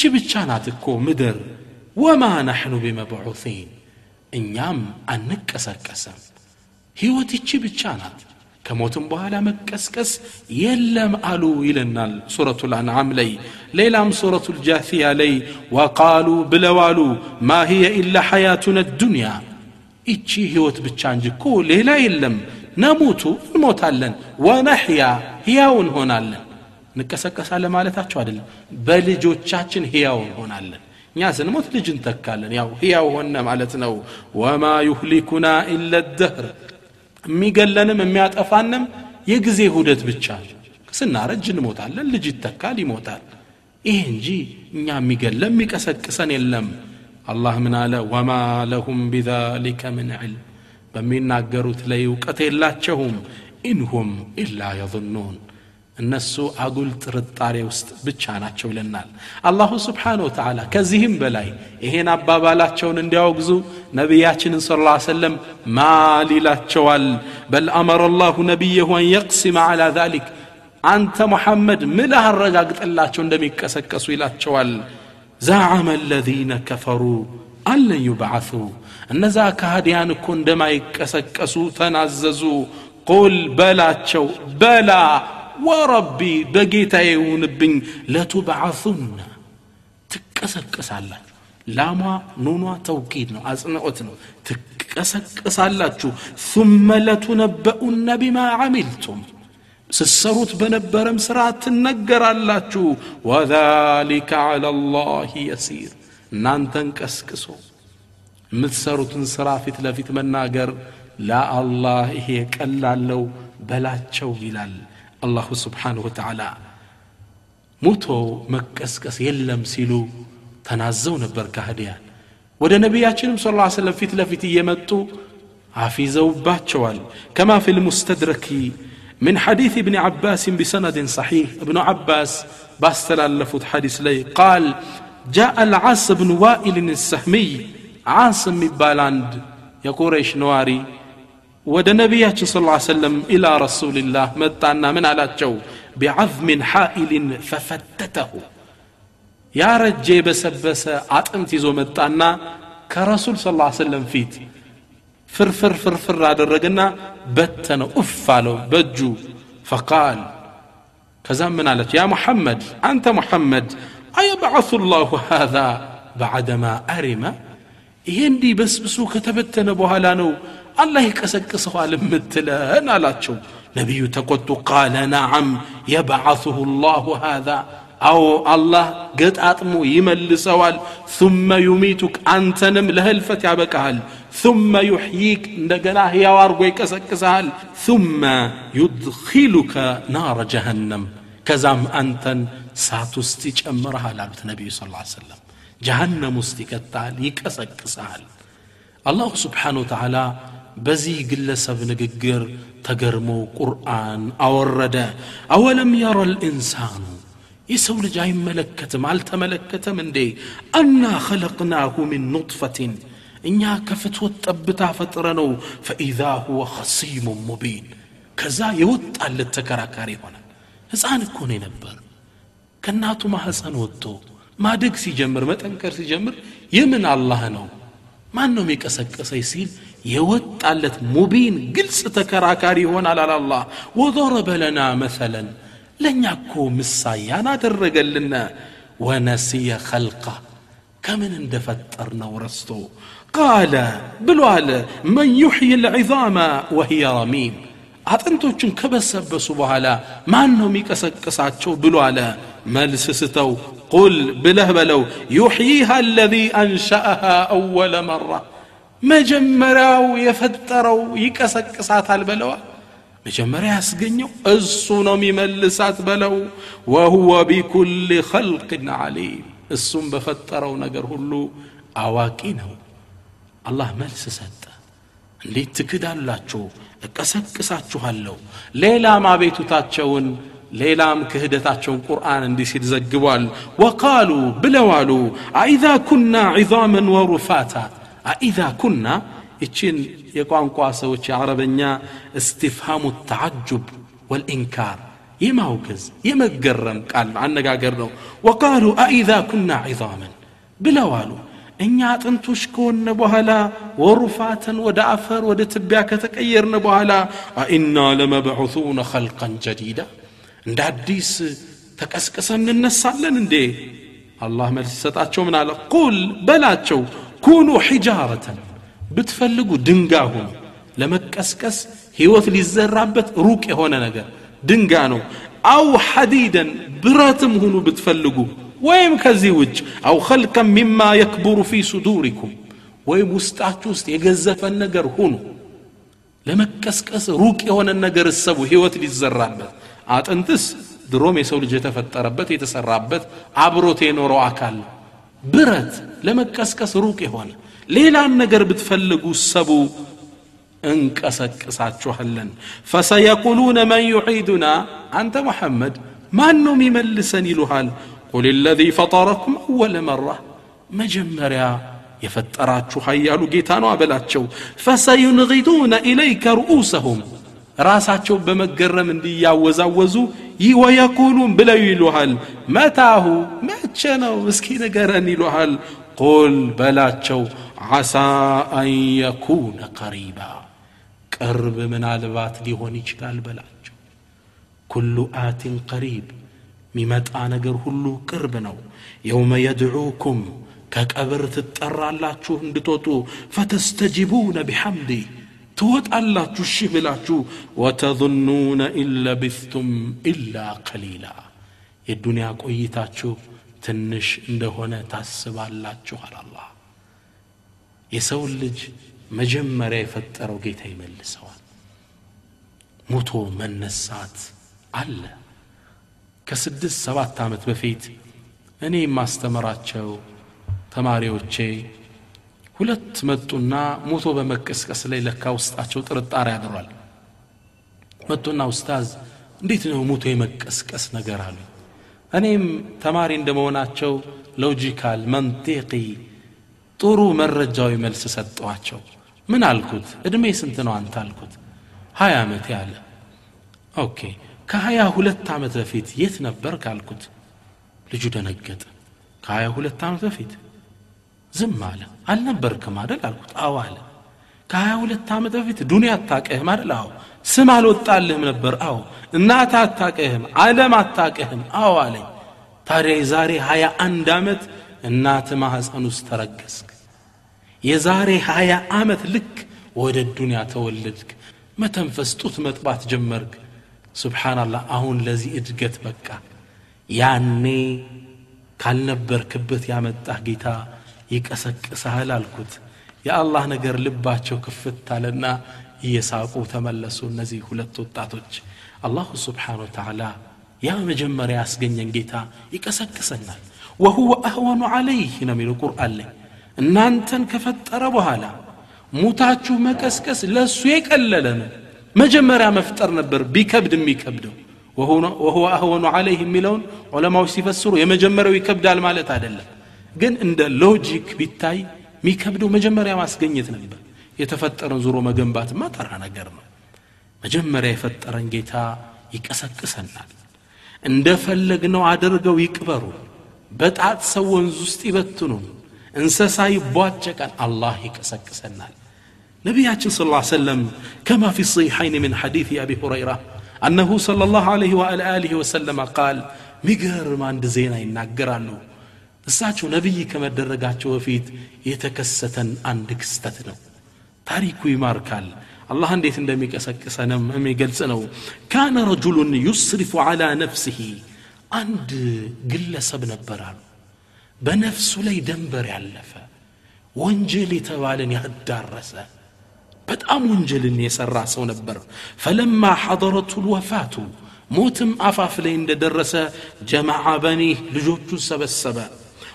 እቺ ብቻ ናት እኮ ምድር ወማ ናሕኑ ቢመብዑሲን እኛም አንቀሰቀሰም ሕይወት ይቺ ብቻ ናት ከሞትም በኋላ መቀስቀስ የለም አሉ ይለናል ሱረቱ ልአንዓም ላይ ሌላም ሱረቱ ልጃፊያ ላይ ወቃሉ ብለዋሉ ማ ህየ ኢላ ሐያቱነ ዱንያ ይቺ ሕይወት ብቻ እንጂ እኮ ሌላ የለም ነሙቱ እንሞታለን ወነሕያ ሕያው እንሆናለን እንቀሰቀሳለን ማለታቸው አይደለም በልጆቻችን ህያው እንሆናለን እኛ ስንሞት ልጅ እንተካለን ያው ህያው ሆነ ማለት ነው ወማ ዩህሊኩና ኢለ ደህር የሚገለንም የሚያጠፋንም የጊዜ ሁደት ብቻ ስናረጅ እንሞታለን ልጅ ይተካል ይሞታል ይህ እንጂ እኛ የሚገለም የሚቀሰቅሰን የለም አላህ ምን አለ ወማ ለሁም ቢዛሊከ ምን ዕልም በሚናገሩት ላይ እውቀት የላቸውም ኢንሁም ኢላ የظኑን እነሱ አጉል ጥርጣሬ ውስጥ ብቻ ናቸው ይለናል አላሁ ስብሓን ወተዓላ ከዚህም በላይ ይሄን አባባላቸውን እንዲያወግዙ ነቢያችንን ስለ ላ ሰለም ማል ይላቸዋል በል አመረ ላሁ ነቢየሁ አን የቅሲመ አላ ዛሊክ አንተ ሙሐመድ ምልህ አረጋግጥላቸው እንደሚቀሰቀሱ ይላቸዋል ዛዓመ አለዚነ ከፈሩ አለን ዩብዓሱ እነዛ ካህዲያን እኮ እንደማይቀሰቀሱ ተናዘዙ ቁል በላቸው በላ وربي بقيت ايون بن لتبعثن تكسكس الله لاما نونوا توكيد نو اصنعوت نو تكسكس الله ثم لتنبؤن بما عملتم سسروت بنبرم سرات نقر الله وذلك على الله يسير نانتن كسكسو متسروت سرافت لفت من ناقر لا الله هي كلا لو بلا تشوي لال الله سبحانه وتعالى موتو مكسكس يلم سيلو تنازو نبر كهديا ودى نبي صلى الله عليه وسلم فتلة فتي يمتو عفيزو باتشوال كما في المستدرك من حديث ابن عباس بسند صحيح ابن عباس باستلال لفوت حديث لي قال جاء العاص بن وائل السهمي عاصم بالاند يقول ايش نواري ወደ ነቢያችን ስ ሰለም ኢላ ረሱልላህ መጣና ምን አላቸው ቢዓዝሚን ሓኢሊን ፈፈተተሁ ያረጀ የበሰበሰ አጥንት ይዞ መጣና ከረሱል ስ ሰለም ፊት ፍርፍር ፍርፍር አደረገና በተነው እፍ አለው በእጁ ፈቃል ከዛም ምን አለች ያ ሙሐመድ አንተ ሙሐመድ አየብዓث ላሁ ሃذ በዓደማ አሪመ ይሄ እንዲህ በስብሱ ከተበተነ በኋላ ነው الله يكسكسه على مثل أنا لا نبي تقول قال نعم يبعثه الله هذا أو الله قد أطمو يمل سوال ثم يميتك أنت نم لهلفة عبكهل ثم يحييك نقناه يا وارقوي كسكسهل ثم يدخلك نار جهنم كزام أنت ساتستيج أمرها لعبت النبي صلى الله عليه وسلم جهنم استيك التالي كسكسهل الله سبحانه وتعالى በዚህ ግለሰብ ንግግር ተገርሞ ቁርአን አወረደ አወለም ያረ ልኢንሳኑ የሰው ልጅ አይመለከትም አልተመለከተም እንዴ አና ኸለቅናሁ ምን ኑጥፈትን እኛ ከፍትወት ጠብታ ፈጥረ ነው ፈኢዛ ሁወ ኸሲሙ ሙቢን ከዛ የወጣለት ተከራካሪ ይሆናል ሕፃን እኮ ነው የነበር ከእናቱ ማህፀን ወጥቶ ማደግ ሲጀምር መጠንከር ሲጀምር የምን አላህ ነው ማን ነው የቀሰቀሰኝ ሲል የወጣለት ሙቢን ግልጽ ተከራካሪ ይሆናል አለ አላህ ወضረበ ለና መሰለን ለእኛ እኮ ምሳያን አደረገልን ወነሲየ ኸልቃ ከምን እንደፈጠር ነው ረስቶ ቃለ ብሏል መን ዩሕይ ልዒዛማ ወህየ ረሚም አጥንቶችን ከበሰበሱ በኋላ ማን ነው የሚቀሰቅሳቸው ብሎ አለ መልስ ስተው ቁል ብለህ በለው ዩሕይሃ አለዚ አንሸአሃ አወለ መራ መጀመሪያው የፈጠረው ይቀሰቅሳታል በለዋል መጀመሪያ ያስገኘው እሱ ነው የሚመልሳት በለው ወሁወ ቢኩል ኸልቅን አሊም እሱም በፈጠረው ነገር ሁሉ አዋቂ ነው አላህ መልስ ሰጠ እንዴት ትክዳላችሁ እቀሰቅሳችኋለሁ ሌላም አቤቱታቸውን ሌላም ክህደታቸውን ቁርአን እንዲህ ሲል ዘግቧል ወቃሉ ብለዋሉ አይዛ ኩና ዒዛመን ወሩፋታ أإذا كنا ይችን የቋንቋ ሰዎች የአረበኛ እስቲፍሃሙ ተዓጁብ ወልኢንካር የማውገዝ የመገረም ቃል አነጋገር ነው ወቃሉ አኢዛ ኩና ዒዛመን ብለው አሉ እኛ አጥንቶች ከሆነ በኋላ ወሩፋተን ወደ አፈር ወደ ትቢያ ከተቀየርን በኋላ አኢና ለመብዑቱነ ኸልቀን ጀዲዳ እንደ አዲስ ተቀስቅሰን እንነሳለን እንዴ አላህ መልስ ይሰጣቸው ምን አለ ቁል በላቸው كونوا حجارة بتفلقوا دنقاهم لما كسكس هيوث للزرابت روك هنا نجا دنقانو أو حديدا براتم هنو بتفلقوا ويم كزيوج أو خلقا مما يكبر في صدوركم ويم استعتوست يجزف النجر هنو لما كسكس روك هنا النجر السبو هيوث للزرابت آت آه، أنتس درومي سولي جتفت تربت يتسرابت عبروتين وروعكال ብረት ለመቀስቀስ ሩቅ የሆነ ሌላም ነገር ብትፈልጉ ሰቡ እንቀሰቅሳችኋለን ፈሰየቁሉነ መን ዩዒዱና አንተ ሙሐመድ ማን ነው የሚመልሰን ይሉሃል ቁል ለዚ ፈጠረኩም አወለ መራ መጀመሪያ የፈጠራችሁ ሀያሉ ጌታ ነው አበላቸው ፈሰዩንጊዱነ ኢለይከ ርኡሰሁም ራሳቸውን በመገረም እንዲያወዛወዙ ويقولون بلا يلوحل متاه ما تشانو مسكين قران يلوحل قل بلا تشو عسى أن يكون قريبا كرب من البات لي هوني تشكال بلا كل آت قريب ميمت أنا قر هلو قربنو يوم يدعوكم كاك أبرت الترى لا تشوهن فتستجبون بحمدي ትወጣላችሁ እሺ ብላችሁ ወተظኑነ ኢለብስቱም ኢላ ቀሊላ የዱንያ ቆይታችሁ ትንሽ እንደሆነ ታስባላችሁ አላላ የሰው ልጅ መጀመሪያ የፈጠረው ጌታ ይመልሰዋል ሞቶ መነሳት አለ ከስድስት ሰባት ዓመት በፊት እኔ የማስተምራቸው ተማሪዎቼ ሁለት መጡና ሞቶ በመቀስቀስ ላይ ለካ ውስጣቸው ጥርጣሬ አድሯል። መጡና ኡስታዝ እንዴት ነው ሞቶ የመቀስቀስ ነገር አሉ እኔም ተማሪ እንደመሆናቸው ሎጂካል መንጢቂ ጥሩ መረጃዊ መልስ ሰጠዋቸው ምን አልኩት እድሜ ስንት ነው አንተ አልኩት ሀያ ዓመት ያለ ኦኬ ከሀያ ሁለት ዓመት በፊት የት ነበር ካልኩት ልጁ ደነገጠ ከሀያ ሁለት ዓመት በፊት ዝም አለ አልነበርክም አደል አልኩት አዎ አለ ከሀያ ሁለት ዓመት በፊት ዱኒያ አታቀህም አደል አዎ ስም አልወጣልህም ነበር አዎ እናት አታቀህም አለም አታቀህም አዎ አለኝ ታዲያ የዛሬ ሀያ አንድ ዓመት እናት ማህፀን ውስጥ ተረገስክ የዛሬ ሀያ ዓመት ልክ ወደ ዱኒያ ተወለድክ መተንፈስ ጡት መጥባት ጀመርክ ስብሓናላህ አሁን ለዚህ እድገት በቃ ያኔ ካልነበርክበት ያመጣህ ጌታ ይቀሰቅሰሃል አልኩት የአላህ ነገር ልባቸው ክፍት አለና እየሳቁ ተመለሱ እነዚህ ሁለት ወጣቶች አላሁ ስብሓን ወተላ ያ መጀመሪያ ያስገኘን ጌታ ይቀሰቅሰናል ወሁወ አህወኑ አለይህ ነው የሚለው ቁርአን ላይ እናንተን ከፈጠረ በኋላ ሙታችሁ መቀስቀስ ለእሱ የቀለለ ነው መጀመሪያ መፍጠር ነበር ቢከብድ የሚከብደው ወሁወ አህወኑ አለይህ የሚለውን ዑለማዎች ሲፈስሩ የመጀመሪያው ይከብዳል ማለት አይደለም ግን እንደ ሎጂክ ቢታይ የሚከብደው መጀመሪያ ማስገኘት ነበር የተፈጠረን ዙሮ መገንባትማ ተራ ነገር ነው መጀመሪያ የፈጠረን ጌታ ይቀሰቅሰናል እንደፈለግነው አድርገው ይቅበሩ በጣት ሰው ወንዝ ውስጥ ይበትኑ እንሰሳ ይቧጨቃል አላህ ይቀሰቅሰናል ነቢያችን ስለ ላ ሰለም ከማ ፊ ሰሒሐይን ምን ሐዲት አቢ ሁረይራ أنه صلى الله عليه وآله وسلم قال مقر ما عند زينة ينقرانه እሳቸው ነቢይ ከመደረጋቸው በፊት የተከሰተን አንድ ክስተት ነው ታሪኩ ይማርካል አላህ እንዴት እንደሚቀሰቅሰንም የሚገልጽ ነው ካነ ረጁሉን ዩስሪፉ አላ ነፍስህ አንድ ግለሰብ ነበር አሉ በነፍሱ ላይ ደንበር ያለፈ ወንጀል የተባለን ያዳረሰ በጣም ወንጀልን የሰራ ሰው ነበር ፈለማ ሐضረቱ ልወፋቱ ሞትም አፋፍ ላይ እንደደረሰ ጀማዓ በኒህ ልጆቹን ሰበሰበ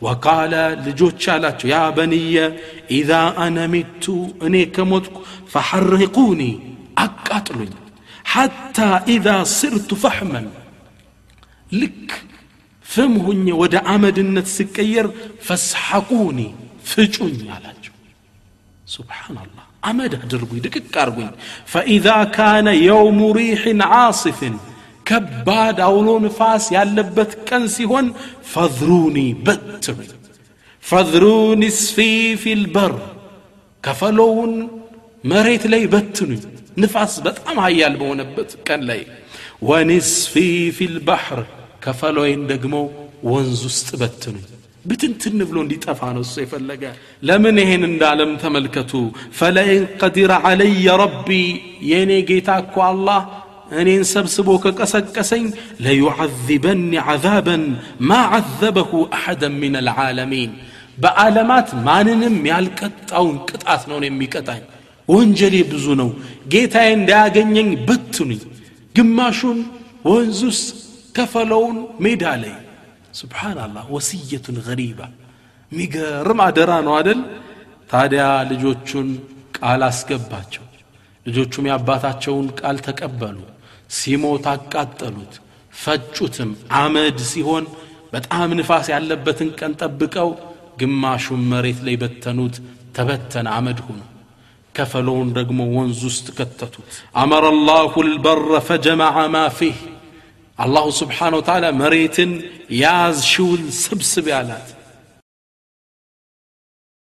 وقال لجوتشا يا بني إذا أنا مت أني كموت فحرقوني أكاتلوني حتى إذا صرت فحما لك فم هني ودا أمد سكير فاسحقوني فجوني على سبحان الله أمد هدرقوني دكك فإذا كان يوم ريح عاصف ከባድ አውሎ ንፋስ ያለበት ቀን ሲሆን ፈዝሩኒ በትሩኝ ፈዝሩኒ ስፊ ፊልበር ከፈሎውን መሬት ላይ በትኑኝ ንፋስ በጣም ሀያል በሆነበት ቀን ላይ ወኒስፊ ፊልባሕር ከፈሎይን ደግሞ ወንዝ ውስጥ በትኑኝ ብትንትን ብሎ እንዲጠፋ ነው እሱ የፈለገ ለምን ይሄን እንዳለም ተመልከቱ ፈለኢን ቀዲረ አለየ ረቢ የእኔ ጌታ እኮ አላህ እኔን ሰብስቦ ከቀሰቀሰኝ ለዩዓذበኒ ዓዛበን ማ ዓዘበሁ አሐደን ምን አልዓለሚን በዓለማት ማንንም ያልቀጣውን ቅጣት ነው የሚቀጣኝ ወንጀሌ ብዙ ነው ጌታዬ እንዳያገኘኝ በትኑኝ ግማሹን ወንዝ ውስጥ ከፈለውን ሜዳ ላይ ስብሓናላህ ወስየቱን ገሪባ ሚገርም አደራ ነው አደል ታዲያ ልጆቹን ቃል አስገባቸው ልጆቹም የአባታቸውን ቃል ተቀበሉ ሲሞት አቃጠሉት ፈጩትም አመድ ሲሆን በጣም ንፋስ ያለበትን ቀን ጠብቀው ግማሹን መሬት ላይ በተኑት ተበተነ አመድ ሆኖ ከፈለውን ደግሞ ወንዝ ውስጥ ከተቱት አመረ አላሁ ልበረ ፈጀማዐ ማ ፊህ አላሁ ስብሓን ወተዓላ መሬትን ያዝ ሽውን ስብስብ ያላት